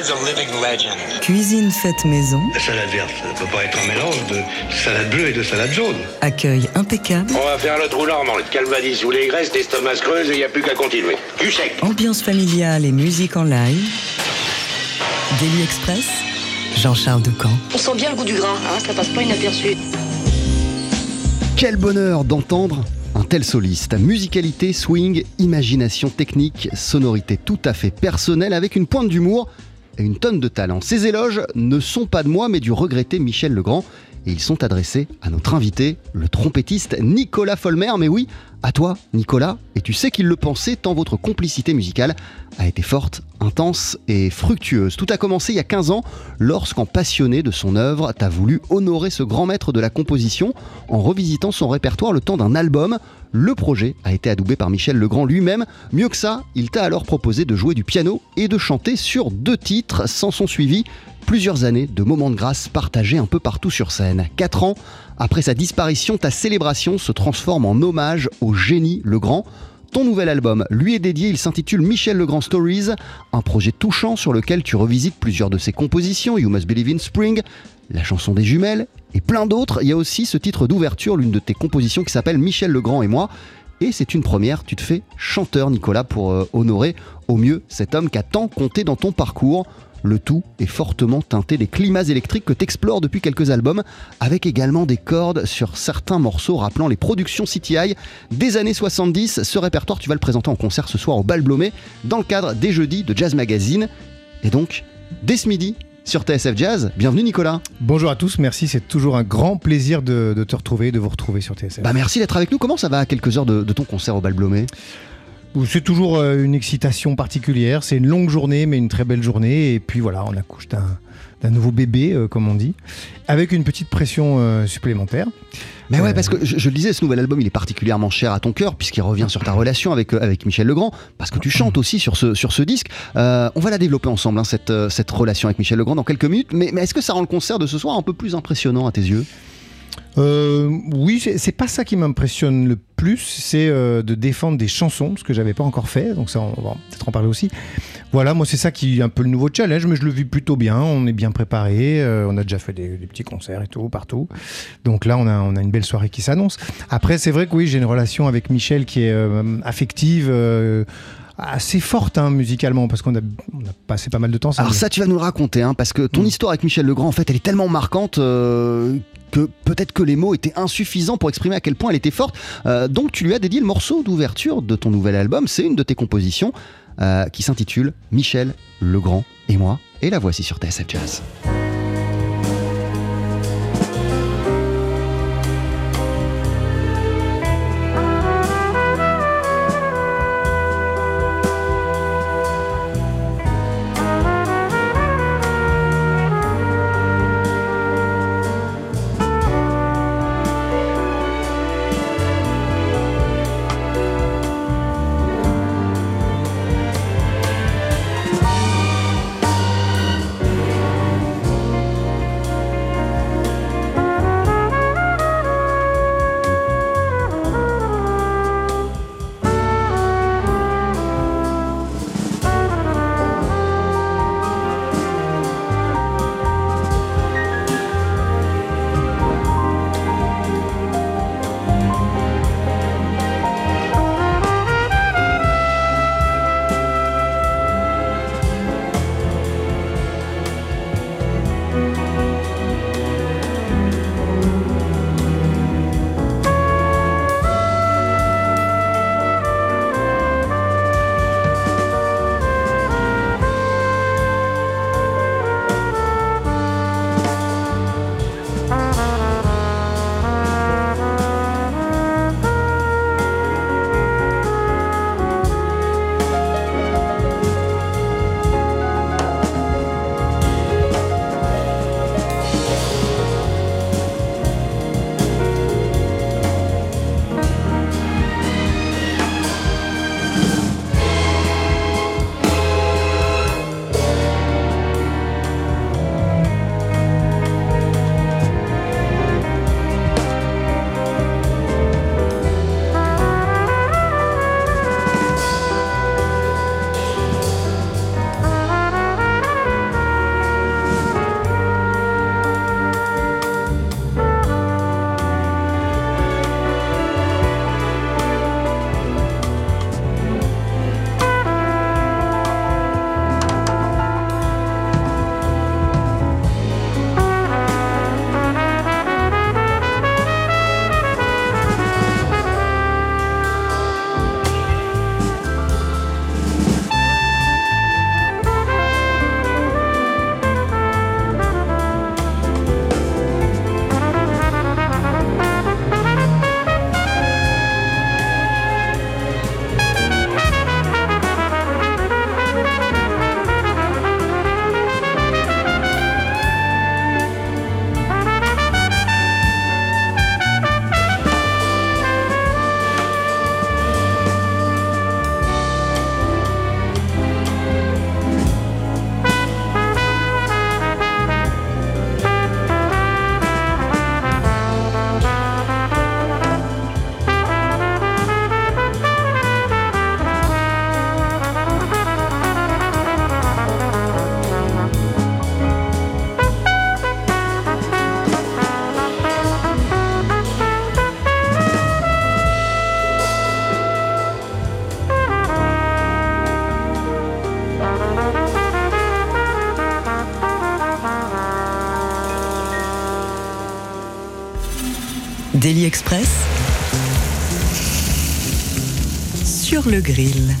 is a living legend. Cuisine faite maison. La salade verte, ça ne peut pas être un mélange de salade bleue et de salade jaune. Accueil impeccable. On va faire le trou normand, le calvadis ou les graisses, l'estomac se creuse et il n'y a plus qu'à continuer. Du sec. Ambiance familiale et musique en live. Daily Express. Jean-Charles Ducamp. On sent bien le goût du gras, hein, ça passe pas inaperçu. Quel bonheur d'entendre un tel soliste. Musicalité, swing, imagination technique, sonorité tout à fait personnelle avec une pointe d'humour une tonne de talent. Ces éloges ne sont pas de moi mais du regretté Michel Legrand et ils sont adressés à notre invité, le trompettiste Nicolas Folmer. Mais oui, à toi, Nicolas, et tu sais qu'il le pensait tant votre complicité musicale a été forte, intense et fructueuse. Tout a commencé il y a 15 ans, lorsqu'en passionné de son œuvre, t'as voulu honorer ce grand maître de la composition en revisitant son répertoire le temps d'un album. Le projet a été adoubé par Michel Legrand lui-même. Mieux que ça, il t'a alors proposé de jouer du piano et de chanter sur deux titres sans son suivi plusieurs années de moments de grâce partagés un peu partout sur scène. Quatre ans après sa disparition, ta célébration se transforme en hommage au génie Legrand. Ton nouvel album lui est dédié, il s'intitule Michel Legrand Stories, un projet touchant sur lequel tu revisites plusieurs de ses compositions, You Must Believe in Spring, la chanson des jumelles et plein d'autres. Il y a aussi ce titre d'ouverture, l'une de tes compositions qui s'appelle Michel Legrand et moi. Et c'est une première, tu te fais chanteur Nicolas pour euh, honorer au mieux cet homme qui a tant compté dans ton parcours. Le tout est fortement teinté des climats électriques que t'explores depuis quelques albums, avec également des cordes sur certains morceaux rappelant les productions CTI des années 70. Ce répertoire, tu vas le présenter en concert ce soir au Bal Blomé, dans le cadre des jeudis de Jazz Magazine. Et donc, dès ce midi, sur TSF Jazz. Bienvenue Nicolas. Bonjour à tous, merci, c'est toujours un grand plaisir de, de te retrouver, de vous retrouver sur TSF. Bah merci d'être avec nous. Comment ça va à quelques heures de, de ton concert au Bal Blomé? C'est toujours euh, une excitation particulière. C'est une longue journée, mais une très belle journée. Et puis voilà, on accouche d'un nouveau bébé, euh, comme on dit, avec une petite pression euh, supplémentaire. Mais ouais, parce que je, je, le disais, ce nouvel album, il est particulièrement cher à ton cœur, puisqu'il revient sur ta relation avec, avec Michel Legrand, parce que tu chantes aussi sur ce, sur ce disque. on va la développer ensemble, hein, cette, cette relation avec Michel Legrand, dans quelques minutes. Mais, mais est-ce que ça rend le concert de ce soir un peu plus impressionnant à tes yeux? Euh, oui, c'est pas ça qui m'impressionne le plus, c'est euh, de défendre des chansons, ce que j'avais pas encore fait, donc ça on va peut-être en parler aussi. Voilà, moi c'est ça qui est un peu le nouveau challenge, mais je le vis plutôt bien, on est bien préparé, euh, on a déjà fait des, petits concerts et tout, partout. Donc là on a, on a une belle soirée qui s'annonce. Après c'est vrai que oui, j'ai une relation avec Michel qui est affective assez forte hein, musicalement parce qu'on a, on a, passé pas mal de temps. Alors ça, tu vas nous le raconter, hein, parce que ton mmh. histoire avec Michel Legrand, en fait, elle est tellement marquante euh, que peut-être que les mots étaient insuffisants pour exprimer à quel point elle était forte. Euh, donc tu lui as dédié le morceau d'ouverture de ton nouvel album. C'est une de tes compositions euh, qui s'intitule Michel Legrand et moi. Et la voici sur TSF Jazz. Sur le grill.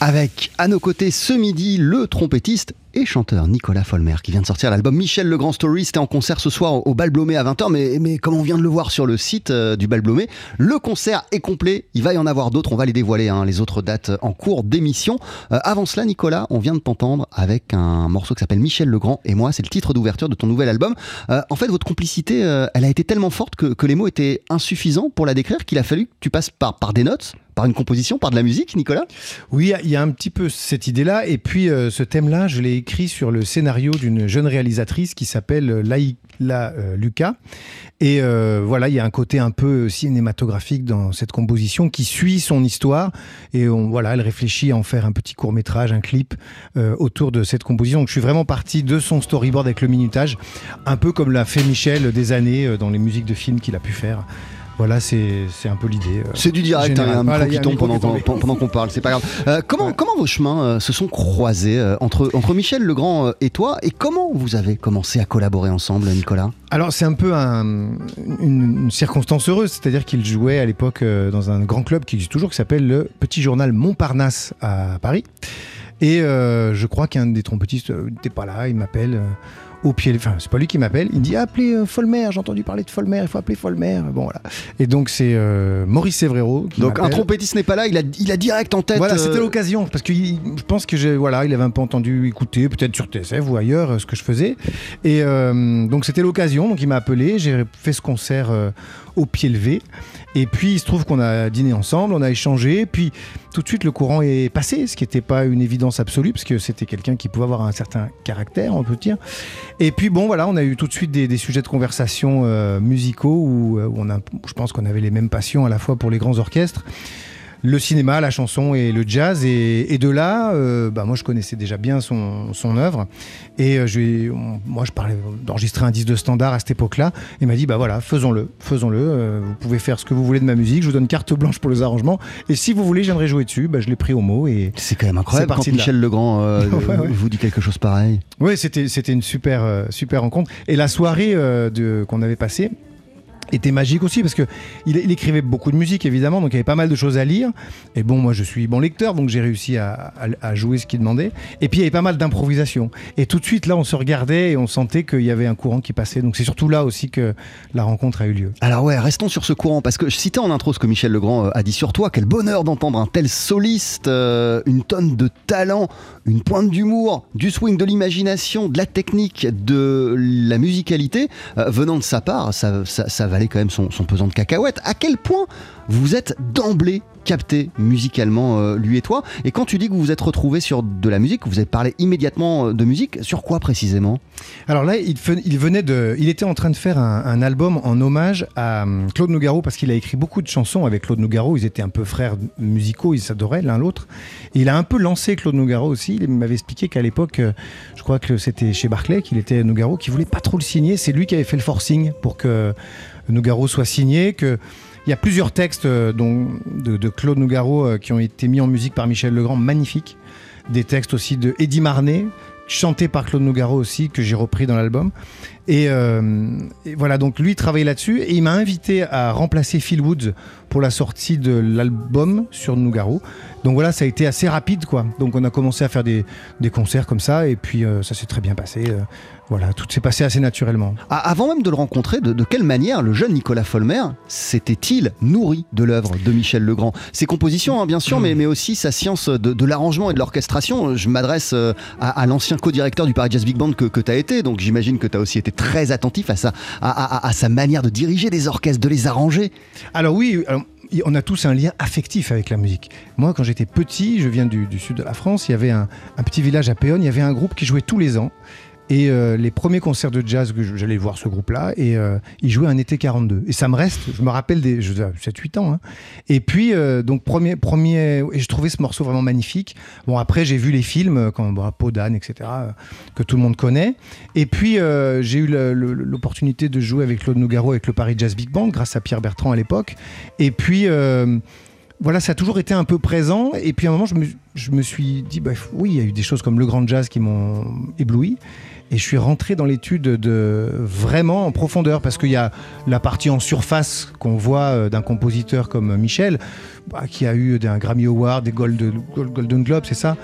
Avec à nos côtés ce midi le trompettiste et chanteur Nicolas Folmer qui vient de sortir l'album Michel Le Grand Story. C'était en concert ce soir au Bal Blomé à 20h, mais, mais comme on vient de le voir sur le site euh, du Bal Blomé, le concert est complet. Il va y en avoir d'autres, on va les dévoiler, hein, les autres dates en cours d'émission. Euh, avant cela, Nicolas, on vient de t'entendre avec un morceau qui s'appelle Michel Le Grand et moi, c'est le titre d'ouverture de ton nouvel album. Euh, en fait, votre complicité, elle a été tellement forte que, que les mots étaient insuffisants pour la décrire qu'il a fallu que tu passes par, par des notes par une composition, par de la musique, Nicolas? Oui, il y a un petit peu cette idée-là. Et puis, ce thème-là, je l'ai écrit sur le scénario d'une jeune réalisatrice qui s'appelle Laïla euh, Lucas. Et euh, voilà, il y a un côté un peu cinématographique dans cette composition qui suit son histoire. Et on, voilà, elle réfléchit à en faire un petit court métrage, un clip euh, autour de cette composition. Donc je suis vraiment parti de son storyboard avec le minutage, un peu comme l'a fait Michel des années dans les musiques de films qu'il a pu faire. Voilà, c'est un peu l'idée. Euh, c'est du direct, hein, un voilà, qui tombe pendant, pendant qu'on parle, c'est pas grave. Euh, comment, comment vos chemins euh, se sont croisés entre, entre Michel Legrand et toi Et comment vous avez commencé à collaborer ensemble, Nicolas? Alors, c'est un peu une, une, circonstance heureuse, c'est-à-dire qu'il jouait à l'époque dans un grand club qui existe toujours, qui s'appelle le Petit Journal Montparnasse à Paris. Et je crois qu'un des trompettistes n'était pas là, il m'appelle au pied. Enfin, c'est pas lui qui m'appelle. Il dit appelez euh, Folmer. J'ai entendu parler de Folmer. Il faut appeler Folmer. Bon voilà. Et donc c'est euh, Maurice Sévréro. donc un trompettiste n'est pas là. Il a, il a direct en tête. Voilà, c'était euh, l'occasion parce que je pense que j'ai, voilà, il avait un peu entendu écouter, peut-être sur TSF ou ailleurs, ce que je faisais. Et donc c'était l'occasion. Donc il m'a appelé. J'ai fait ce concert au pied levé. Et puis il se trouve qu'on a dîné ensemble, on a échangé, puis tout de suite le courant est passé, ce qui n'était pas une évidence absolue, parce que c'était quelqu'un qui pouvait avoir un certain caractère, on peut dire. Et puis bon, voilà, on a eu tout de suite des, sujets de conversation euh, musicaux où, euh, où, on a, je pense qu'on avait les mêmes passions à la fois pour les grands orchestres le cinéma, la chanson et le jazz. Et, de là, euh, bah, moi, je connaissais déjà bien son, son œuvre. Et euh, je, moi, je parlais d'enregistrer un disque de standard à cette époque-là. Il m'a dit, bah voilà, faisons-le, faisons-le. Euh, vous pouvez faire ce que vous voulez de ma musique. Je vous donne carte blanche pour les arrangements. Et si vous voulez, j'aimerais jouer dessus. Bah, je l'ai pris au mot. Et c'est quand même incroyable quand Michel Legrand vous dit quelque chose pareil. Oui, c'était, c'était une super, super rencontre. Et la soirée de, qu'on avait passée, était magique aussi parce que il, écrivait beaucoup de musique évidemment, donc il y avait pas mal de choses à lire. Et bon, moi je suis bon lecteur, donc j'ai réussi à, jouer ce qu'il demandait. Et puis il y avait pas mal d'improvisation. Et tout de suite là, on se regardait et on sentait qu'il y avait un courant qui passait. Donc c'est surtout là aussi que la rencontre a eu lieu. Alors ouais, restons sur ce courant parce que je citais en intro ce que Michel Legrand euh, a dit sur toi. Quel bonheur d'entendre un tel soliste, euh, une tonne de talent, une pointe d'humour, du swing, de l'imagination, de la technique, de la musicalité euh, venant de sa part. Ça, ça, ça valait quand même son, pesant de cacahuètes. À quel point vous êtes d'emblée capté musicalement, euh, lui et toi? Et quand tu dis que vous vous êtes retrouvé sur de la musique, vous avez parlé immédiatement euh, de musique, sur quoi précisément? Alors là, il, venait de, il était en train de faire un, album en hommage à hum, Claude Nougaro parce qu'il a écrit beaucoup de chansons avec Claude Nougaro. Ils étaient un peu frères musicaux, ils s'adoraient l'un l'autre. Il a un peu lancé Claude Nougaro aussi. Il m'avait expliqué qu'à l'époque, euh, je crois que c'était chez Barclay qu'il était Nougaro, qui voulait pas trop le signer. C'est lui qui avait fait le forcing pour que Nougaro soit signé, que il y a plusieurs textes euh, de, Claude Nougaro euh, qui ont été mis en musique par Michel Legrand, magnifiques. Des textes aussi de Eddie Marnet, chantés par Claude Nougaro aussi, que j'ai repris dans l'album. Euh, et, voilà, donc lui travaillait là-dessus et il m'a invité à remplacer Phil Woods pour la sortie de l'album sur Nougaro. Donc voilà, ça a été assez rapide quoi. Donc on a commencé à faire des, concerts comme ça et puis ça s'est très bien passé. Voilà, tout s'est passé assez naturellement. Ah, avant même de le rencontrer, de, quelle manière le jeune Nicolas Folmer s'était-il nourri de l'œuvre de Michel Legrand? Ses compositions, hein, bien sûr, mais, mais aussi sa science de, l'arrangement et de l'orchestration. Je m'adresse euh, à, l'ancien co-directeur du Paris Jazz Big Band que, que tu as été, donc j'imagine que tu as aussi été très attentif à sa, à, sa manière de diriger des orchestres, de les arranger. Alors oui, on a tous un lien affectif avec la musique. Moi, quand j'étais petit, je viens du, sud de la France, il y avait un, un, petit village à Péonne, il y avait un groupe qui jouait tous les ans. Et euh, les premiers concerts de jazz que j'allais voir ce groupe-là, et euh, ils jouaient un été 42. Et ça me reste, je me rappelle des 7-8 ans. Hein. Et puis, euh, donc, premier, premier, et je trouvais ce morceau vraiment magnifique. Bon, après, j'ai vu les films, comme bon, Peau etc., que tout le monde connaît. Et puis, j'ai eu l'opportunité de jouer avec Claude Nougaro avec le Paris Jazz Big Band, grâce à Pierre Bertrand à l'époque. Et puis, voilà, ça a toujours été un peu présent. Et puis à un moment, je me, je me suis dit, bah, oui, il y a eu des choses comme le grand jazz qui m'ont ébloui. Et je suis rentré dans l'étude de vraiment en profondeur parce qu'il y a la partie en surface qu'on voit euh, d'un compositeur comme Michel, bah, qui a eu un Grammy Award, des Gold, Golden Globes, c'est ça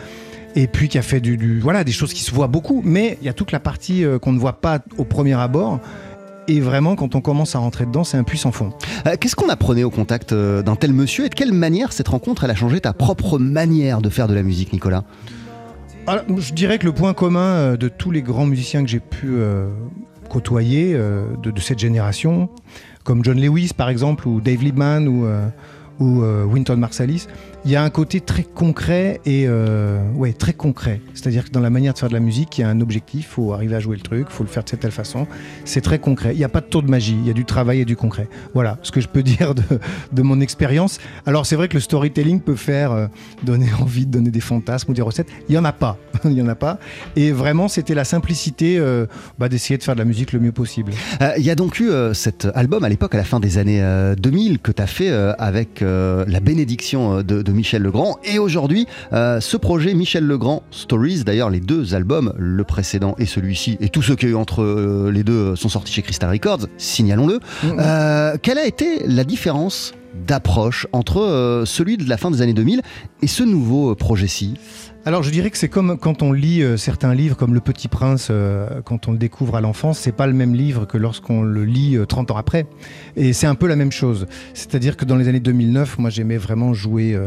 et puis qui a fait du, voilà des choses qui se voient beaucoup mais il y a toute la partie euh, qu'on ne voit pas au premier abord et vraiment, quand on commence à rentrer dedans, c'est un puissant fond. Euh, Qu'est-ce qu'on apprenait au contact euh, d'un tel monsieur et de quelle manière cette rencontre elle a changé ta propre manière de faire de la musique, Nicolas? Alors, Je dirais que le point commun euh, de tous les grands musiciens que j'ai pu euh, côtoyer euh, de, de, cette génération, comme John Lewis par exemple, ou Dave Liebman, ou, ou Wynton Marsalis, il y a un côté très concret et euh, ouais, très concret. C'est-à-dire que dans la manière de faire de la musique, il y a un objectif, il faut arriver à jouer le truc, il faut le faire de cette telle façon. C'est très concret. Il n'y a pas de tour de magie, il y a du travail et du concret. Voilà ce que je peux dire de, mon expérience. Alors c'est vrai que le storytelling peut faire euh, donner envie de donner des fantasmes ou des recettes. Il n'y en a pas. il n'y en a pas. Et vraiment, c'était la simplicité euh, bah, d'essayer de faire de la musique le mieux possible. Il y a donc eu cet album à l'époque, à la fin des années euh, 2000, que tu as fait avec la bénédiction de, de Michel Legrand. Et aujourd'hui, euh, ce projet Michel Legrand Stories, d'ailleurs les deux albums, le précédent et celui-ci, et tous ceux qu'il y a eu entre euh, les deux sont sortis chez Crystal Records, signalons-le. Euh, quelle a été la différence d'approche entre euh, celui de la fin des années 2000 et ce nouveau euh, projet-ci Alors je dirais que c'est comme quand on lit euh, certains livres comme Le Petit Prince, quand on le découvre à l'enfance, c'est pas le même livre que lorsqu'on le lit euh, 30 ans après. Et c'est un peu la même chose. C'est-à-dire que dans les années 2009, moi j'aimais vraiment jouer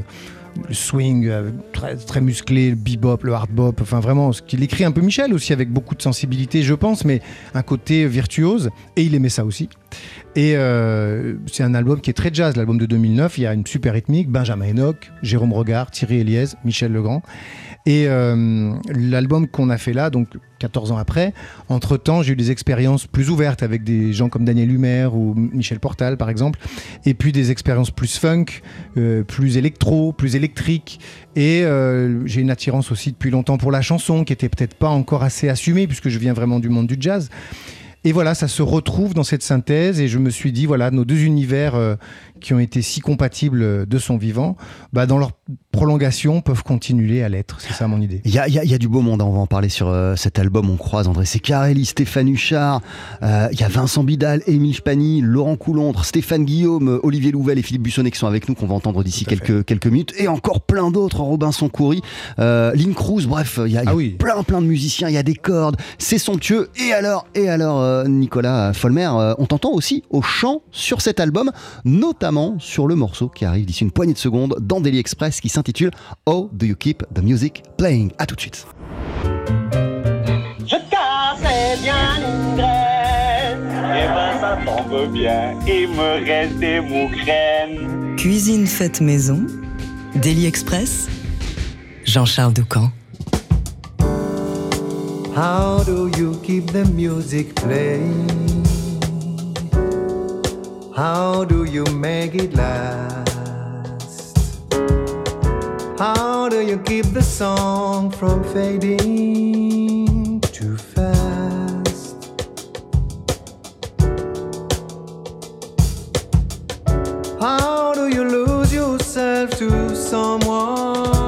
le swing euh, très, très musclé, le bebop, le hard bop, enfin vraiment ce qu'il écrit un peu Michel aussi avec beaucoup de sensibilité je pense, mais un côté virtuose et il aimait ça aussi. Et euh, c'est un album qui est très jazz, l'album de 2009. Il y a une super rythmique, Benjamin Enoch, Jérôme Regard, Thierry Eliès, Michel Legrand. Et euh, l'album qu'on a fait là, donc 14 ans après, entre-temps, j'ai eu des expériences plus ouvertes avec des gens comme Daniel Humer ou Michel Portal, par exemple. Et puis des expériences plus funk, euh, plus électro, plus électrique. Et euh, j'ai une attirance aussi depuis longtemps pour la chanson, qui était peut-être pas encore assez assumée, puisque je viens vraiment du monde du jazz. Et voilà, ça se retrouve dans cette synthèse et je me suis dit, voilà, nos deux univers euh, qui ont été si compatibles euh, de son vivant, bah, dans leur prolongation peuvent continuer à l'être. C'est ça mon idée. Il y a, il y a- il y a du beau monde, hein, on va en parler sur euh, cet album. On croise André Secarelli, Stéphane Huchard, euh, il y a Vincent Bidal, Émile Spani, Laurent Coulondre, Stéphane Guillaume, Olivier Louvel et Philippe Bussonnet qui sont avec nous, qu'on va entendre d'ici quelques, quelques minutes. Et encore plein d'autres, Robinson Coury, euh, Lynn Cruz, bref, il y a, il y a Ah oui. plein plein de musiciens, il y a des cordes, c'est somptueux. Et alors, et alors Nicolas Folmer, on t'entend aussi au chant sur cet album, notamment sur le morceau qui arrive d'ici une poignée de secondes dans Daily Express qui s'intitule How Do You Keep the Music Playing? À tout de suite. Je cassais bien une graine. Et ben ça tombe bien, il me reste des mougraines. Cuisine faite maison. Daily Express. Jean-Charles Doucan. How do you keep the music playing? How do you make it last? How do you keep the song from fading too fast? How do you lose yourself to someone?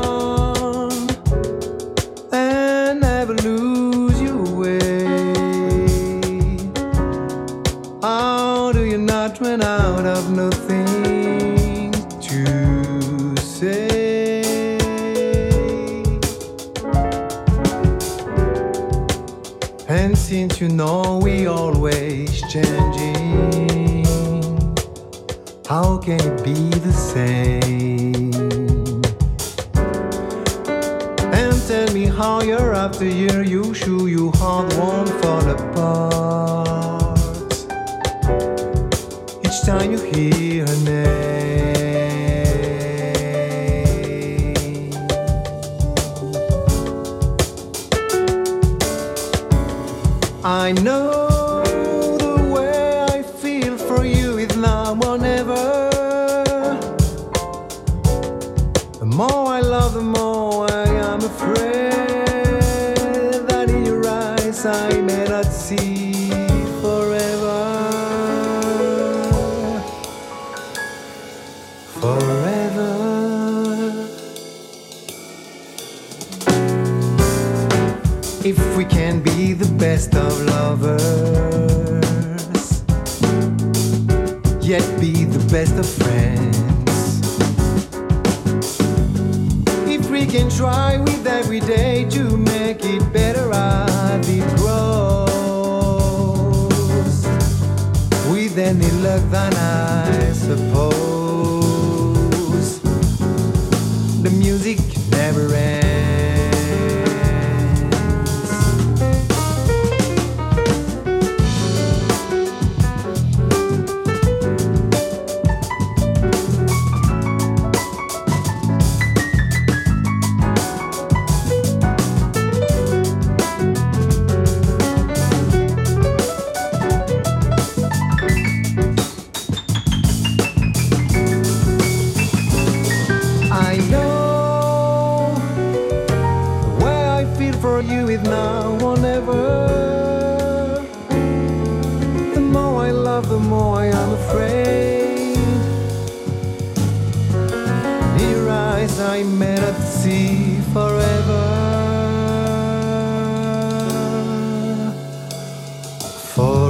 Be the best of lovers, yet be the best of friends. If we can try with every day to make it better as it grows, with any luck, then I suppose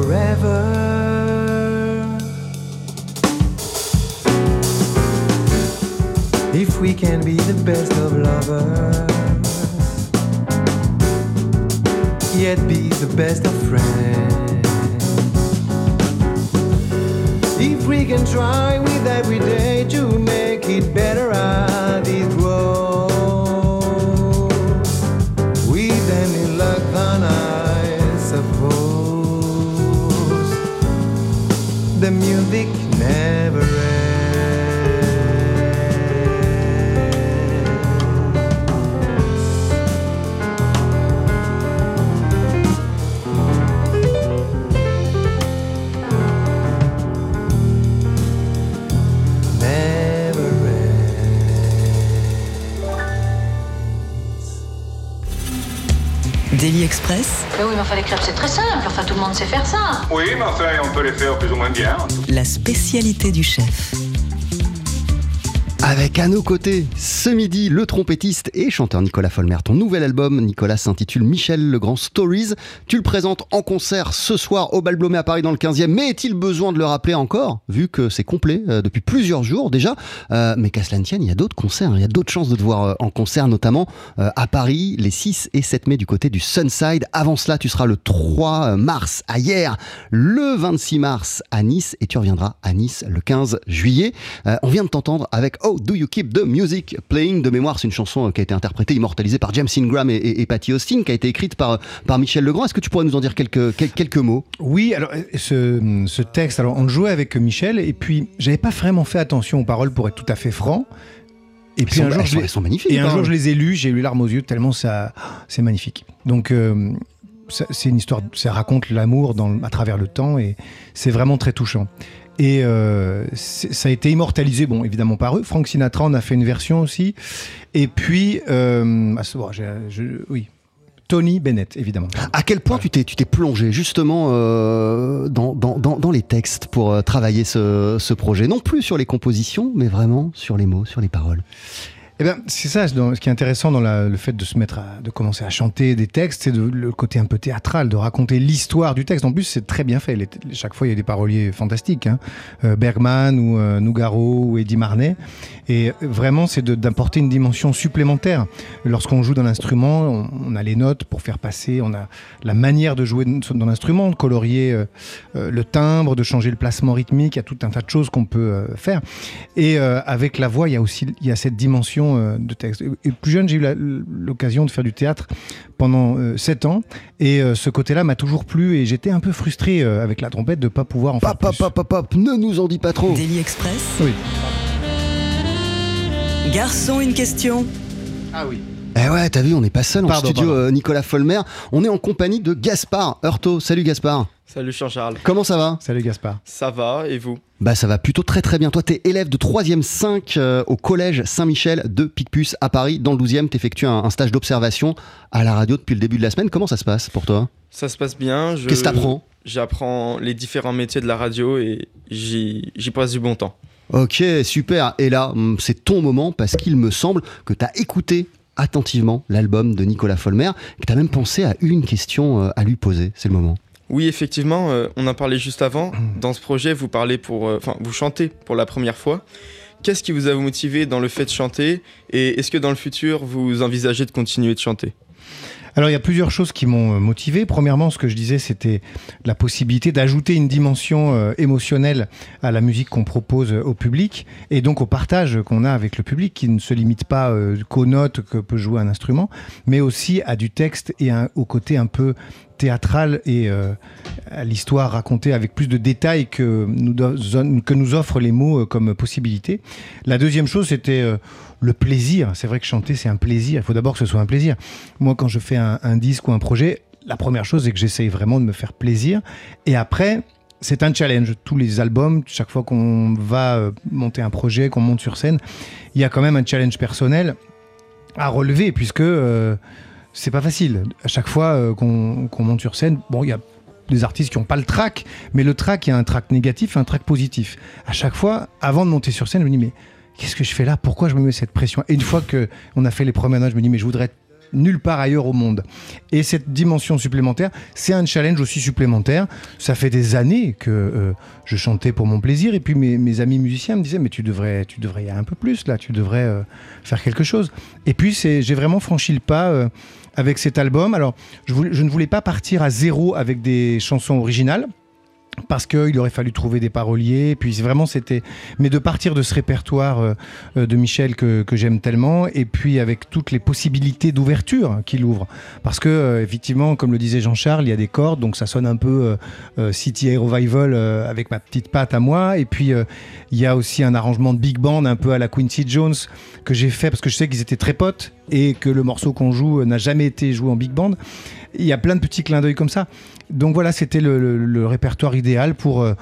Forever. If we can be the best of lovers, yet be the best of friends. If we can try with every day to make it better as Mais oui, mais enfin, les crêpes, c'est très simple. Enfin, tout le monde sait faire ça. Oui, mais enfin, on peut les faire plus ou moins bien. la spécialité du chef. Avec à nos côtés, ce midi, le trompettiste et chanteur Nicolas Folmer. Ton nouvel album, Nicolas, s'intitule Michel le Grand Stories. Tu le présentes en concert ce soir au Bal Blomet à Paris dans le 15e. Mais est-il besoin de le rappeler encore, vu que c'est complet euh, depuis plusieurs jours déjà Euh, Mais qu'à cela ne tienne, il y a d'autres concerts. hein. Il y a d'autres chances de te voir euh, en concert, notamment à Paris les 6 et 7 mai du côté du Sunside. Avant cela, tu seras le 3 mars à hier, le 26 mars à Nice et tu reviendras à Nice le 15 juillet. On vient de t'entendre avec Oh You Keep the Music Playing de mémoire. C'est une chanson euh, qui a été interprétée, immortalisée par James Ingram et, et, et Patty Austin, qui a été écrite par, par Michel Legrand. Est-ce que tu pourrais nous en dire quelques, quel- quelques mots? Oui, alors euh, ce, ce texte, alors on le jouait avec Michel et puis j'avais pas vraiment fait attention aux paroles pour être tout à fait franc. Et puis sont- un jour, elles je sont- les- sont magnifiques, Et un jour, je les ai lues, j'ai eu les larmes aux yeux tellement ça, c'est magnifique. Donc euh, c'est une histoire, ça raconte l'amour à travers le temps et c'est vraiment très touchant. Et euh, ça a été immortalisé, bon, évidemment par eux. Frank Sinatra en a fait une version aussi. Et puis, euh, ah, bon, je- oui, Tony Bennett, évidemment. À quel point tu t'es tu t'es plongé justement euh, dans, dans, dans, dans les textes pour travailler ce, ce projet? Non plus sur les compositions, mais vraiment sur les mots, sur les paroles. Eh ben, c'est ça, ce qui est intéressant dans le fait de se mettre à, de commencer à chanter des textes, c'est le côté un peu théâtral, de raconter l'histoire du texte. En plus, c'est très bien fait. Chaque fois, il y a des paroliers fantastiques, hein. Euh, Bergman ou euh, Nougaro ou Eddie Marnet. Et vraiment, c'est d'apporter une dimension supplémentaire. Lorsqu'on joue dans l'instrument, on, a les notes pour faire passer, on a la manière de jouer dans l'instrument, de colorier euh, euh, le timbre, de changer le placement rythmique. Il y a tout un tas de choses qu'on peut faire. Et avec la voix, il y a aussi il y a cette dimension euh, de texte. Et, et plus jeune, j'ai eu l'occasion de faire du théâtre pendant euh, sept ans. Et euh, ce côté-là m'a toujours plu. Et j'étais un peu frustré euh, avec la trompette de ne pas pouvoir en faire plus. pop, pop, pop, ne nous en dis pas trop. Daily Express. Oui. Garçon, une question. Ah oui. Eh ouais, t'as vu, on n'est pas seul en studio, pardon. euh, Nicolas Folmer. On est en compagnie de Gaspard Heurtaud. Salut Gaspard. Salut Jean-Charles. Comment ça va? Salut Gaspard. Ça va et vous? Bah ça va plutôt très très bien. Toi, t'es élève de 3e 5 euh, au collège Saint-Michel de Picpus à Paris. Dans le 12e, t'effectues un, un stage d'observation à la radio depuis le début de la semaine. Comment ça se passe pour toi? Ça se passe bien. je- Qu'est-ce que t'apprends? J'apprends les différents métiers de la radio et j'y j'y passe du bon temps. Ok, super. Et là, hum, c'est ton moment parce qu'il me semble que t'as écouté attentivement l'album de Nicolas Folmer, que tu as même pensé à une question euh, à lui poser. C'est le moment. Oui, effectivement, euh, on en parlait juste avant. Dans ce projet, vous parlez pour, euh, vous chantez pour la première fois. Qu'est-ce qui vous a motivé dans le fait de chanter? Et est-ce que dans le futur, vous envisagez de continuer de chanter? Alors il y a plusieurs choses qui m'ont euh, motivé. Premièrement, ce que je disais, c'était la possibilité d'ajouter une dimension euh, émotionnelle à la musique qu'on propose euh, au public et donc au partage qu'on a avec le public, qui ne se limite pas qu'aux notes que peut jouer un instrument, mais aussi à du texte et au côté un peu théâtral et à l'histoire racontée avec plus de détails que nous, que nous offrent les mots comme possibilité. La deuxième chose, c'était le plaisir. C'est vrai que chanter, c'est un plaisir. Il faut d'abord que ce soit un plaisir. Moi, quand je fais un, disque ou un projet, la première chose, c'est que j'essaye vraiment de me faire plaisir. Et après, c'est un challenge. Tous les albums, chaque fois qu'on va euh, monter un projet, qu'on monte sur scène, il y a quand même un challenge personnel à relever, puisque euh, c'est pas facile. À chaque fois euh, qu'on monte sur scène, bon, il y a des artistes qui n'ont pas le track, mais le track, il y a un track négatif un track positif. À chaque fois, avant de monter sur scène, je me dis, mais qu'est-ce que je fais là? Pourquoi je me mets cette pression? Et une fois que on a fait les premières notes, je me dis, mais je voudrais être nulle part ailleurs au monde. Et cette dimension supplémentaire, c'est un challenge aussi supplémentaire. Ça fait des années que euh, je chantais pour mon plaisir, et puis mes, amis musiciens me disaient, mais tu devrais, tu devrais y aller un peu plus là, tu devrais euh, faire quelque chose. Et puis j'ai vraiment franchi le pas. euh, avec cet album. Alors, je ne voulais pas partir à zéro avec des chansons originales. Parce qu'il aurait fallu trouver des paroliers, puis vraiment c'était. Mais de partir de ce répertoire euh, euh, de Michel que, j'aime tellement, et puis avec toutes les possibilités d'ouverture qu'il ouvre. Parce que, euh, effectivement, comme le disait Jean-Charles, il y a des cordes, donc ça sonne un peu City Air Revival avec ma petite patte à moi. Et puis, il y a aussi un arrangement de big band un peu à la Quincy Jones que j'ai fait parce que je sais qu'ils étaient très potes et que le morceau qu'on joue n'a jamais été joué en big band. Il y a plein de petits clins d'œil comme ça. Donc voilà, c'était le, le- le répertoire idéal pour, euh,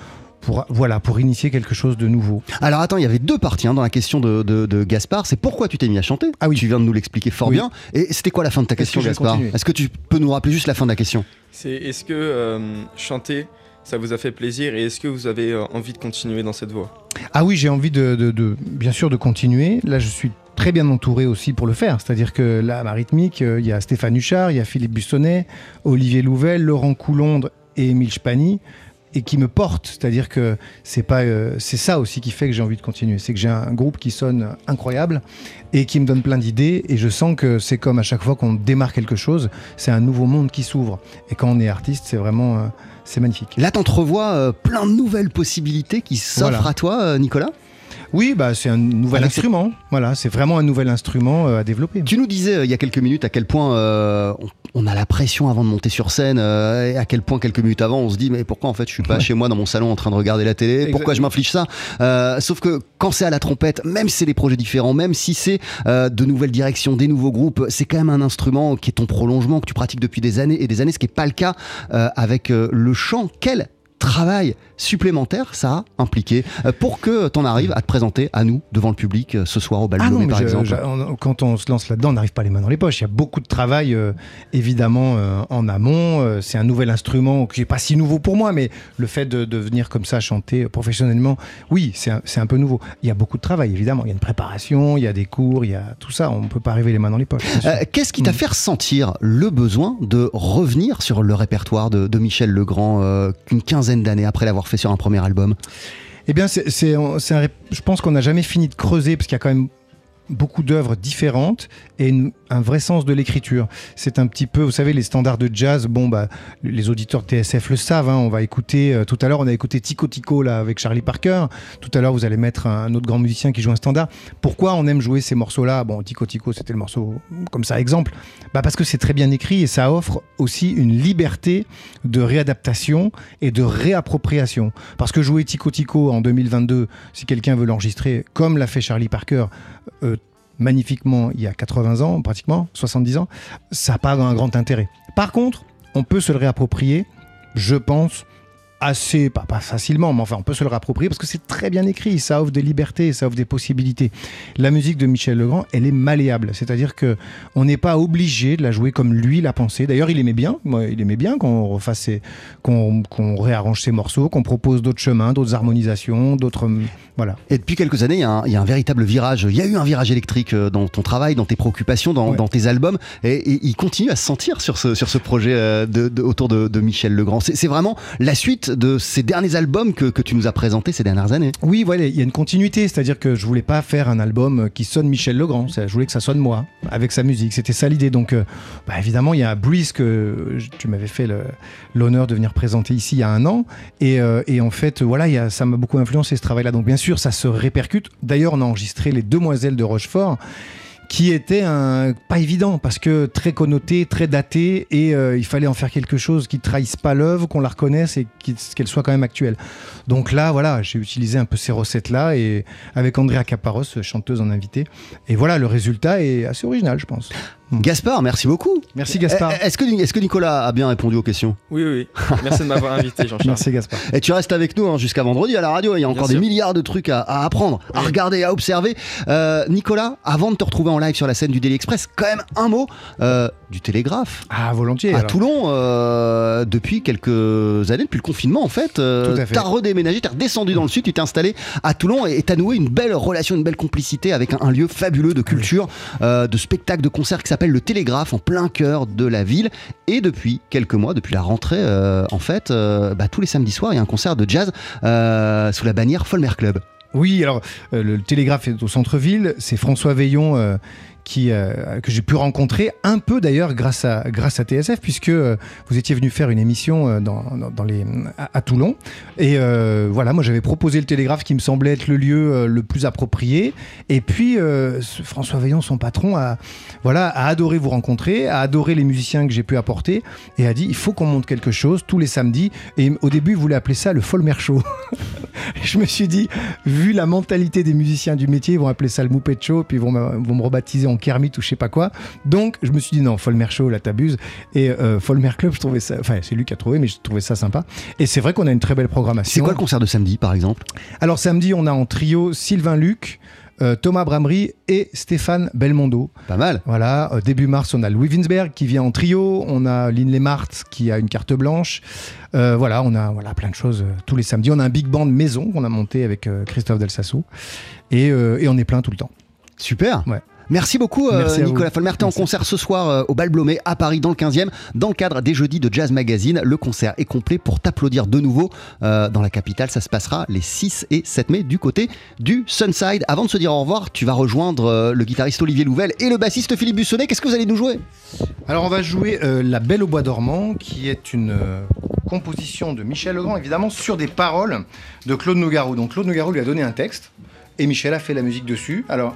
pour, voilà, pour initier quelque chose de nouveau. Alors attends, il y avait deux parties hein, dans la question de, de- de Gaspard. C'est pourquoi tu t'es mis à chanter? Ah oui. Tu viens de nous l'expliquer fort Oui. bien. Et c'était quoi la fin de ta question, Gaspard? Est-ce que tu peux nous rappeler juste la fin de la question? C'est est-ce que euh, chanter, ça vous a fait plaisir et est-ce que vous avez euh, envie de continuer dans cette voie? Ah oui, j'ai envie de, bien sûr de continuer. Là, je suis très bien entouré aussi pour le faire. C'est-à-dire que là, à ma rythmique, euh, il y a Stéphane Huchard, il y a Philippe Bussonnet, Olivier Louvel, Laurent Coulondre et Émile Spani et qui me portent. C'est-à-dire que c'est pas, euh, c'est ça aussi qui fait que j'ai envie de continuer. C'est que j'ai un groupe qui sonne incroyable et qui me donne plein d'idées. Et je sens que c'est comme à chaque fois qu'on démarre quelque chose, c'est un nouveau monde qui s'ouvre. Et quand on est artiste, c'est vraiment, euh, c'est magnifique. Là, t'entrevois euh, plein de nouvelles possibilités qui s'offrent Voilà. à toi, Nicolas? Oui, bah, c'est un nouvel instrument. Voilà, c'est vraiment un nouvel instrument euh, à développer. Tu nous disais euh, il y a quelques minutes à quel point euh, on, on a la pression avant de monter sur scène et à quel point quelques minutes avant on se dit mais pourquoi en fait je suis pas Ouais. chez moi dans mon salon en train de regarder la télé? Pourquoi je m'inflige ça? Sauf que quand c'est à la trompette même si c'est des projets différents même si c'est de nouvelles directions des nouveaux groupes c'est quand même un instrument qui est ton prolongement que tu pratiques depuis des années et des années ce qui n'est pas le cas avec le chant quel travail supplémentaire ça a impliqué euh, pour que t'en arrives à te présenter à nous devant le public euh, ce soir au bal Ah non, par je- exemple je- on- quand on se lance là-dedans, on n'arrive pas les mains dans les poches. Il y a beaucoup de travail, euh, évidemment, euh, en amont. C'est un nouvel instrument qui n'est pas si nouveau pour moi, mais le fait de, de venir comme ça chanter professionnellement, oui, c'est un, un peu nouveau. Il y a beaucoup de travail, évidemment. Il y a une préparation, il y a des cours, il y a tout ça. On ne peut pas arriver les mains dans les poches. Euh, Qu'est-ce qui t'a Mm. fait ressentir le besoin de revenir sur le répertoire de, de Michel Legrand une quinzaine d'années après l'avoir sur un premier album. Eh bien, c'est, je pense qu'on n'a jamais fini de creuser parce qu'il y a quand même beaucoup d'œuvres différentes et un vrai sens de l'écriture. C'est un petit peu, vous savez, les standards de jazz. Bon, bah, les auditeurs de TSF le savent. hein, on va écouter euh, tout à l'heure, on a écouté Tico Tico là avec Charlie Parker. Tout à l'heure, vous allez mettre un, un autre grand musicien qui joue un standard. Pourquoi on aime jouer ces morceaux-là? Bon, Tico Tico, c'était le morceau comme ça exemple. Bah parce que c'est très bien écrit et ça offre aussi une liberté de réadaptation et de réappropriation. Parce que jouer Tico Tico en 2022, si quelqu'un veut l'enregistrer, comme l'a fait Charlie Parker, euh, magnifiquement il y a 80 ans, pratiquement 70 ans, ça n'a pas un grand intérêt. Par contre, on peut se le réapproprier, je pense, assez, pas, pas facilement, mais enfin on peut se le rapproprier parce que c'est très bien écrit, ça offre des libertés, ça offre des possibilités. La musique de Michel Legrand, elle est malléable, c'est-à-dire que on n'est pas obligé de la jouer comme lui l'a pensé. D'ailleurs, il aimait bien, moi, il aimait bien qu'on refasse, qu'on réarrange ses morceaux, qu'on propose d'autres chemins, d'autres harmonisations, d'autres, voilà. Et depuis quelques années, il y, a un- il y a un véritable virage. Il y a eu un virage électrique euh, dans ton travail, dans tes préoccupations, dans, Ouais. dans tes albums. Et, il continue à se sentir sur ce, sur ce projet euh, de, de- autour de, de Michel Legrand. C'est vraiment la suite de ces derniers albums que, que tu nous as présentés ces dernières années. Oui, voilà, il y a une continuité, c'est-à-dire que je voulais pas faire un album qui sonne Michel Legrand, je voulais que ça sonne moi, avec sa musique, c'était ça l'idée. Donc, euh, bah, évidemment, il y a Breeze que tu m'avais fait l'honneur de venir présenter ici il y a un an, et, euh, en fait, voilà, ça m'a beaucoup influencé ce travail-là. Donc, bien sûr, ça se répercute. D'ailleurs, on a enregistré Les Demoiselles de Rochefort qui était un, pas évident parce que très connoté, très daté et euh, il fallait en faire quelque chose qui trahisse pas l'œuvre, qu'on la reconnaisse et qu'elle soit quand même actuelle. Donc là, voilà, j'ai utilisé un peu ces recettes-là et avec Andrea Caparros, chanteuse en invité. Et voilà, le résultat est assez original, je pense. Gaspard, merci beaucoup. Merci Gaspard. Eh, Est-ce que, est que Nicolas a bien répondu aux questions? Oui, oui, oui. Merci de m'avoir invité, Jean-Charles. Merci Gaspard. Et tu restes avec nous hein, jusqu'à vendredi à la radio. Il y a encore Bien des sûr. milliards de trucs à, à apprendre, à regarder, à observer. Euh, Nicolas, avant de te retrouver en live sur la scène du Daily Express, quand même un mot euh, du Télégraphe. Ah, volontiers. à alors. Toulon, euh, depuis quelques années, depuis le confinement en fait, euh, fait. t'as redéménagé, t'es redescendu dans le sud, tu t'es installé à Toulon et et t'as noué une belle relation, une belle complicité avec un, un lieu fabuleux de culture, euh, de spectacle, de concert qui s'appelle le Télégraphe en plein cœur de la ville. Et depuis quelques mois, depuis la rentrée, euh, en fait, bah, tous les samedis soirs, il y a un concert de jazz sous la bannière Folmer Club. Oui, alors euh, le Télégraphe est au centre-ville. C'est François Veillon euh, euh, que j'ai pu rencontrer un peu d'ailleurs grâce à, TSF, puisque euh, vous étiez venu faire une émission euh, à, Toulon. Et voilà, moi j'avais proposé le Télégraphe qui me semblait être le lieu le plus approprié. Et puis François Veillon, son patron, a, voilà, a adoré vous rencontrer, a adoré les musiciens que j'ai pu apporter et a dit il faut qu'on monte quelque chose tous les samedis. Et au début, il voulait appeler ça le Folmer Show. je me suis dit, vu la mentalité des musiciens du métier, ils vont appeler ça le Moupet Show, puis ils vont, vont me rebaptiser en Kermit ou je sais pas quoi. Donc, je me suis dit, non, Folmer Show, là, t'abuses. Et euh, Folmer Club, je trouvais ça, enfin, c'est lui qui a trouvé, mais je trouvais ça sympa. Et c'est vrai qu'on a une très belle programmation. C'est quoi le concert de samedi par exemple? Alors, samedi, on a en trio Sylvain Luc. euh, Thomas Bramery et Stéphane Belmondo. Pas mal. Voilà, euh, début mars, on a Louis Winsberg qui vient en trio, on a Lynn Lemart qui a une carte blanche. Euh, voilà, on a voilà, plein de choses tous les samedis. On a un big band maison qu'on a monté avec euh, Christophe Delsasso. Et, euh, et on est plein tout le temps. Super. Ouais. Merci beaucoup euh, Merci Nicolas. Folmer. En concert ce soir euh, au Bal Blomet à Paris dans le 15e dans le cadre des jeudis de Jazz Magazine. Le concert est complet pour t'applaudir de nouveau euh, dans la capitale. Ça se passera les 6 et 7 mai du côté du Sunside. Avant de se dire au revoir, tu vas rejoindre le guitariste Olivier Louvel et le bassiste Philippe Bussonnet. Qu'est-ce que vous allez nous jouer? Alors on va jouer euh, La Belle au Bois dormant, qui est une euh, composition de Michel Legrand, évidemment, sur des paroles de Claude Nougaro. Donc Claude Nougaro lui a donné un texte, et Michel a fait la musique dessus. Alors,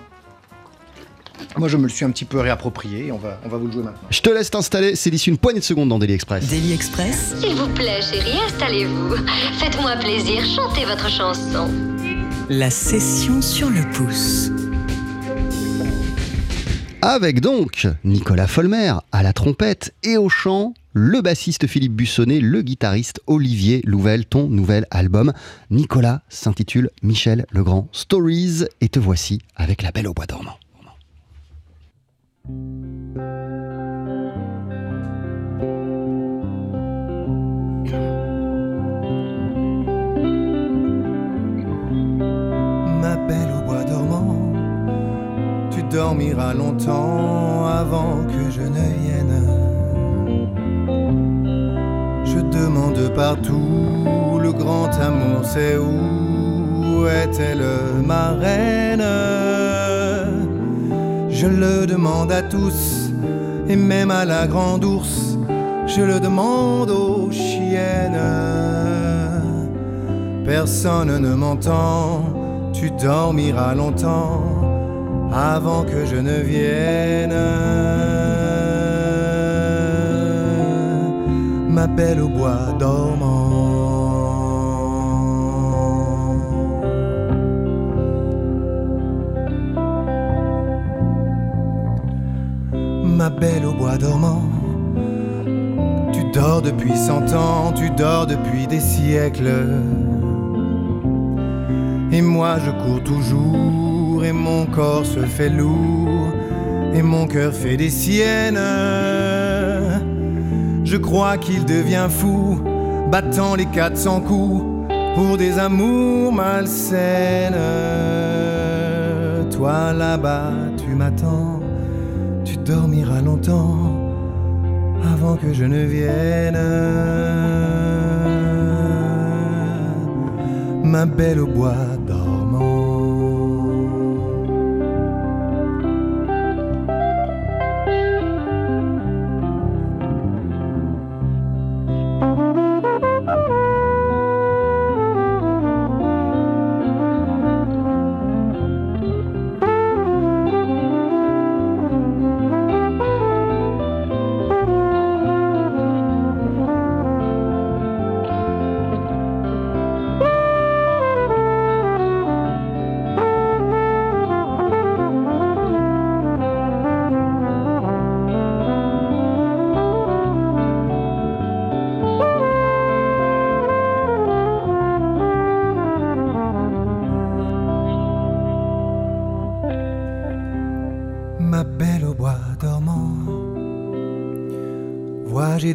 moi je me le suis un petit peu réapproprié, et on va, on va vous le jouer maintenant. Je te laisse t'installer. C'est d'ici une poignée de secondes dans Daily Express. Daily Express, S'il vous plaît, chérie, installez-vous. Faites-moi plaisir, chantez votre chanson. la session sur le pouce. Avec donc Nicolas Folmer à la trompette et au chant, le bassiste Philippe Bussonnet, le guitariste Olivier Louvel, ton nouvel album. Nicolas s'intitule Michel Legrand Stories et te voici avec La Belle au Bois dormant. Ma belle au bois dormant, tu dormiras longtemps avant que je ne vienne. Je demande partout le grand amour, c'est où est-elle ma reine? Je le demande à tous et même à la grande ours, je le demande aux chiennes. Personne ne m'entend, tu dormiras longtemps avant que je ne vienne. Ma belle au bois dormant. Belle au bois dormant, tu dors depuis cent ans, tu dors depuis des siècles. Et moi je cours toujours, et mon corps se fait lourd, et mon cœur fait des siennes. Je crois qu'il devient fou, battant les 400 coups pour des amours malsaines. Toi là-bas, tu m'attends, tu dormiras longtemps avant que je ne vienne. Ma belle au bois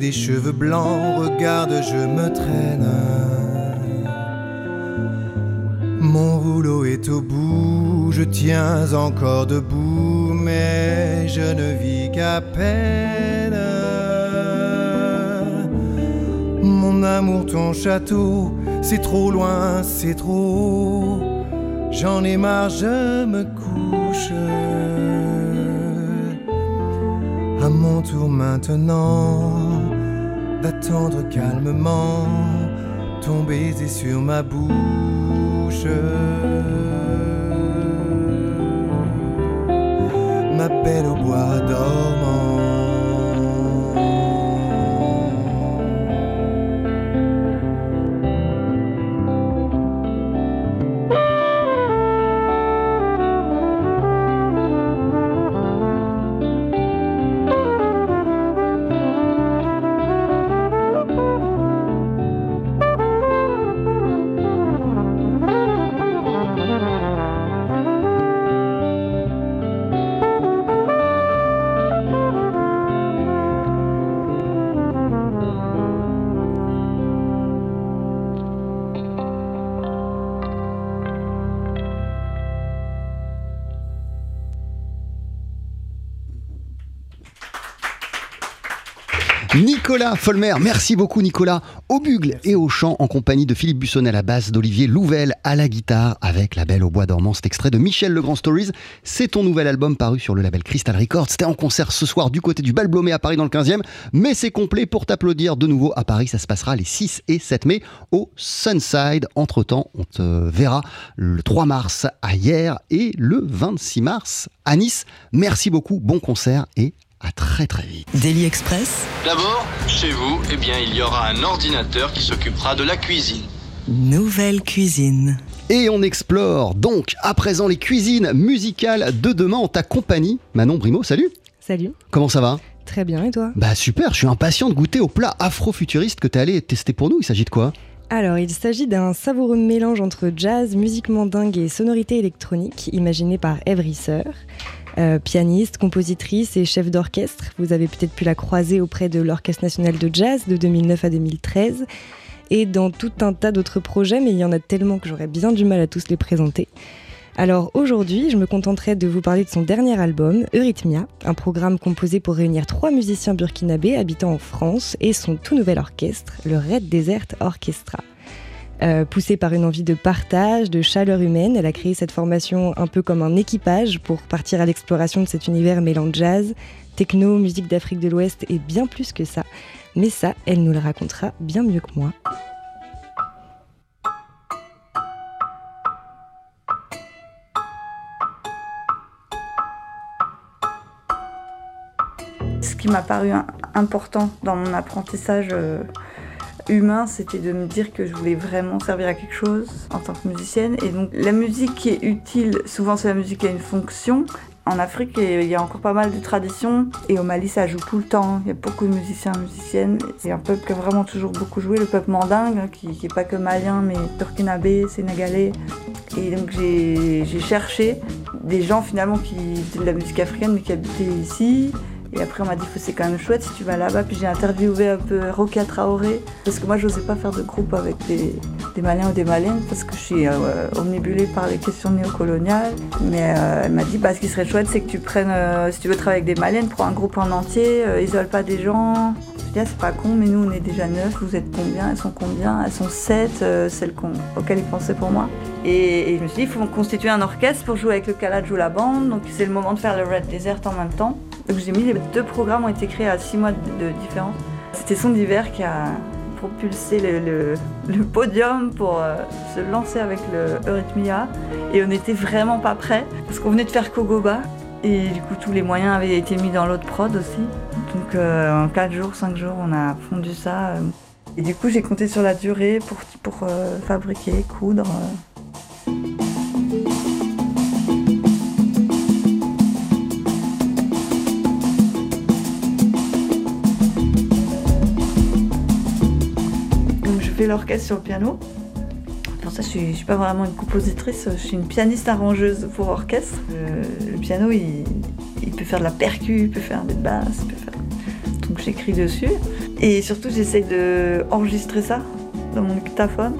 des cheveux blancs, regarde, je me traîne. Mon rouleau est au bout, je tiens encore debout, mais je ne vis qu'à peine. Mon amour, ton château, c'est trop loin, c'est trop. J'en ai marre, je me couche. À mon tour maintenant d'attendre calmement ton baiser sur ma bouche. Ma belle au bois dormant. Folmer, merci beaucoup Nicolas, au bugle et au chant en compagnie de Philippe Bussonnet à la basse, d'Olivier Louvel à la guitare avec La Belle au Bois dormant, cet extrait de Michel Legrand Stories. C'est ton nouvel album paru sur le label Crystal Records. C'était en concert ce soir du côté du Bal Blomé à Paris dans le 15e, mais c'est complet pour t'applaudir de nouveau à Paris. Ça se passera les 6 et 7 mai au Sunside. Entre temps, on te verra le 3 mars à Hier et le 26 mars à Nice. Merci beaucoup, bon concert et à très très vite. Daily Express, D'abord, chez vous, eh bien, il y aura un ordinateur qui s'occupera de la cuisine. nouvelle cuisine. Et on explore donc à présent les cuisines musicales de demain en ta compagnie. Manon Brimo, salut Salut, Comment ça va? Très bien et toi? Bah super, je suis impatient de goûter au plat afro-futuriste que t'es allé tester pour nous. Il s'agit de quoi? Alors, il s'agit d'un savoureux mélange entre jazz, musique mandingue et sonorité électronique, imaginé par Eve Risser. Euh, pianiste, compositrice et chef d'orchestre. Vous avez peut-être pu la croiser auprès de l'Orchestre national de jazz de 2009 à 2013 et dans tout un tas d'autres projets, mais il y en a tellement que j'aurais bien du mal à tous les présenter. Alors aujourd'hui, je me contenterai de vous parler de son dernier album, Eurythmia, un programme composé pour réunir trois musiciens burkinabés habitant en France et son tout nouvel orchestre, le Red Desert Orchestra. Euh, poussée par une envie de partage, de chaleur humaine, elle a créé cette formation un peu comme un équipage pour partir à l'exploration de cet univers mêlant jazz, techno, musique d'Afrique de l'Ouest et bien plus que ça. Mais ça, elle nous le racontera bien mieux que moi. Ce qui m'a paru important dans mon apprentissage euh, humain, c'était de me dire que je voulais vraiment servir à quelque chose en tant que musicienne. Et donc la musique qui est utile, souvent c'est la musique qui a une fonction. En Afrique, il y a encore pas mal de traditions. Et au Mali, ça joue tout le temps. Il y a beaucoup de musiciens et musiciennes. C'est un peuple qui a vraiment toujours beaucoup joué, le peuple mandingue, hein, qui n'est pas que malien, mais burkinabé, sénégalais. Et donc j'ai cherché des gens finalement qui de la musique africaine, mais qui habitaient ici. Et après, on m'a dit c'est quand même chouette si tu vas là-bas. Puis j'ai interviewé un peu Rokia Traoré. Parce que moi, je n'osais pas faire de groupe avec des, des Maliens ou des Maliennes parce que je suis euh, omnibulée par les questions néocoloniales. Mais euh, elle m'a dit bah, ce qui serait chouette, c'est que tu prennes, euh, si tu veux travailler avec des Maliennes, prends un groupe en entier, isole pas des gens. Je dis, ah, c'est pas con, mais nous, on est déjà neuf. Vous êtes combien Elles sont combien Elles sont sept, celles auxquelles ils pensaient pour moi. Et, et je me suis dit, il faut constituer un orchestre pour jouer avec le Kalaj ou la bande. Donc c'est le moment de faire le Red Desert en même temps. Donc j'ai mis les deux programmes ont été créés à six mois de, différence. C'était Son d'hiver qui a propulsé le, podium pour euh, se lancer avec le Eurythmia. Et on n'était vraiment pas prêts parce qu'on venait de faire Kogoba. Et du coup, tous les moyens avaient été mis dans l'autre prod aussi. Donc euh, en 4 jours, 5 jours, on a fondu ça. Et du coup, j'ai compté sur la durée pour, pour euh, fabriquer, coudre. L'orchestre sur le piano. Pour ça, je suis, je suis pas vraiment une compositrice, je suis une pianiste arrangeuse pour orchestre. Euh, le piano, il, peut faire de la percu, il peut faire des basses. Donc j'écris dessus. Et surtout, j'essaye de enregistrer ça dans mon dictaphone.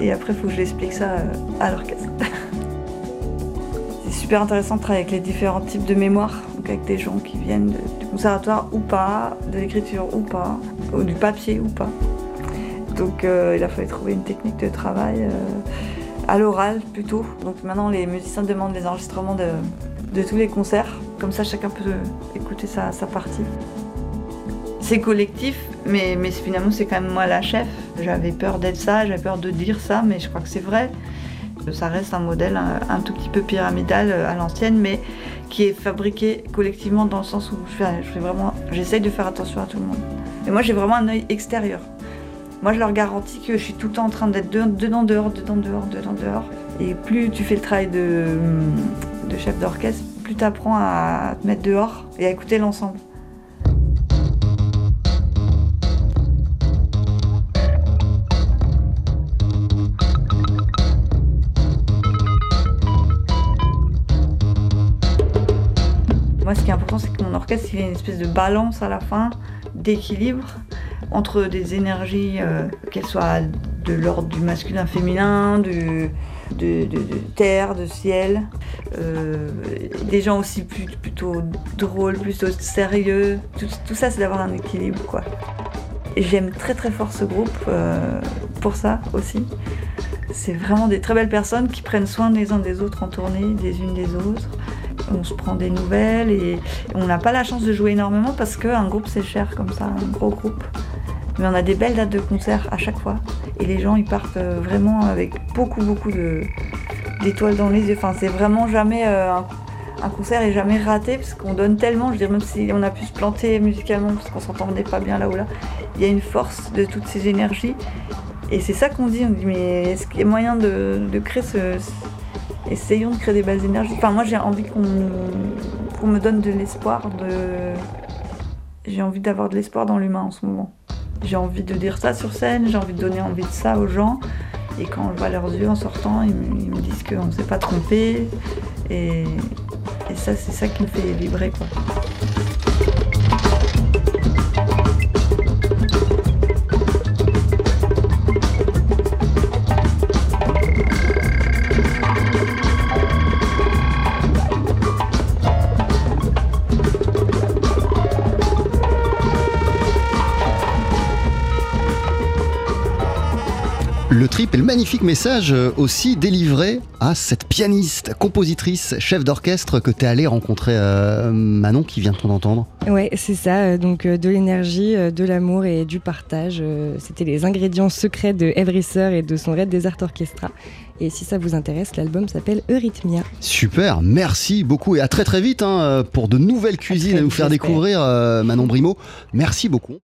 Et après, il faut que je l'explique ça euh, à l'orchestre. C'est super intéressant de travailler avec les différents types de mémoire, avec des gens qui viennent du conservatoire ou pas, de l'écriture ou pas, ou du papier ou pas. Donc euh, il a fallu trouver une technique de travail euh, à l'oral plutôt. Donc maintenant les musiciens demandent les enregistrements de, tous les concerts. Comme ça chacun peut écouter sa, partie. C'est collectif, mais, finalement c'est quand même moi la chef. J'avais peur d'être ça, j'avais peur de dire ça, mais je crois que c'est vrai. Ça reste un modèle un, tout petit peu pyramidal euh, à l'ancienne, mais qui est fabriqué collectivement dans le sens où je j'essaye de faire attention à tout le monde. Et moi j'ai vraiment un œil extérieur. Moi, je leur garantis que je suis tout le temps en train d'être de- dedans, dehors, dedans, dehors, dedans, dehors. Et plus tu fais le travail de, chef d'orchestre, plus tu apprends à te mettre dehors et à écouter l'ensemble. Moi, ce qui est important, c'est que mon orchestre, il ait une espèce de balance à la fin, d'équilibre entre des énergies, euh, qu'elles soient de l'ordre du masculin, féminin, du, de, terre, de ciel, euh, des gens aussi plus- plutôt drôles, plutôt sérieux. Tout, ça, c'est d'avoir un équilibre, quoi. J'aime très très fort ce groupe euh, pour ça aussi. C'est vraiment des très belles personnes qui prennent soin les uns des autres en tournée, des unes des autres. On se prend des nouvelles et on n'a pas la chance de jouer énormément parce qu'un groupe c'est cher comme ça, un gros groupe. Mais on a des belles dates de concert à chaque fois. Et les gens ils partent euh, vraiment avec beaucoup beaucoup d'étoiles dans les yeux. Enfin c'est vraiment jamais euh, un, concert est jamais raté parce qu'on donne tellement. Je veux dire même si on a pu se planter musicalement parce qu'on s'entendait pas bien là ou là, il y a une force de toutes ces énergies. Et c'est ça qu'on dit, on dit mais est-ce qu'il y a moyen de, créer ce- Essayons de créer des belles énergies. Enfin moi j'ai envie qu'on me donne de l'espoir, de... j'ai envie d'avoir de l'espoir dans l'humain en ce moment. J'ai envie de dire ça sur scène, j'ai envie de donner envie de ça aux gens. Et quand je vois leurs yeux en sortant, ils me, disent qu'on ne s'est pas trompé. Et, et ça, c'est ça qui me fait vibrer. Quoi. Le trip et le magnifique message euh, aussi délivré à cette pianiste, compositrice, chef d'orchestre que tu es allé rencontrer, euh, Manon, qui vient de d'entendre. Ouais, c'est ça. euh, Donc de l'énergie, de l'amour et du partage. C'était les ingrédients secrets de Evrisser et de son Red Desert Orchestra. Et si ça vous intéresse, l'album s'appelle Eurythmia. Super, merci beaucoup et à très très vite hein, pour de nouvelles cuisines à, nous faire découvrir, euh, Manon Brimo. Merci beaucoup.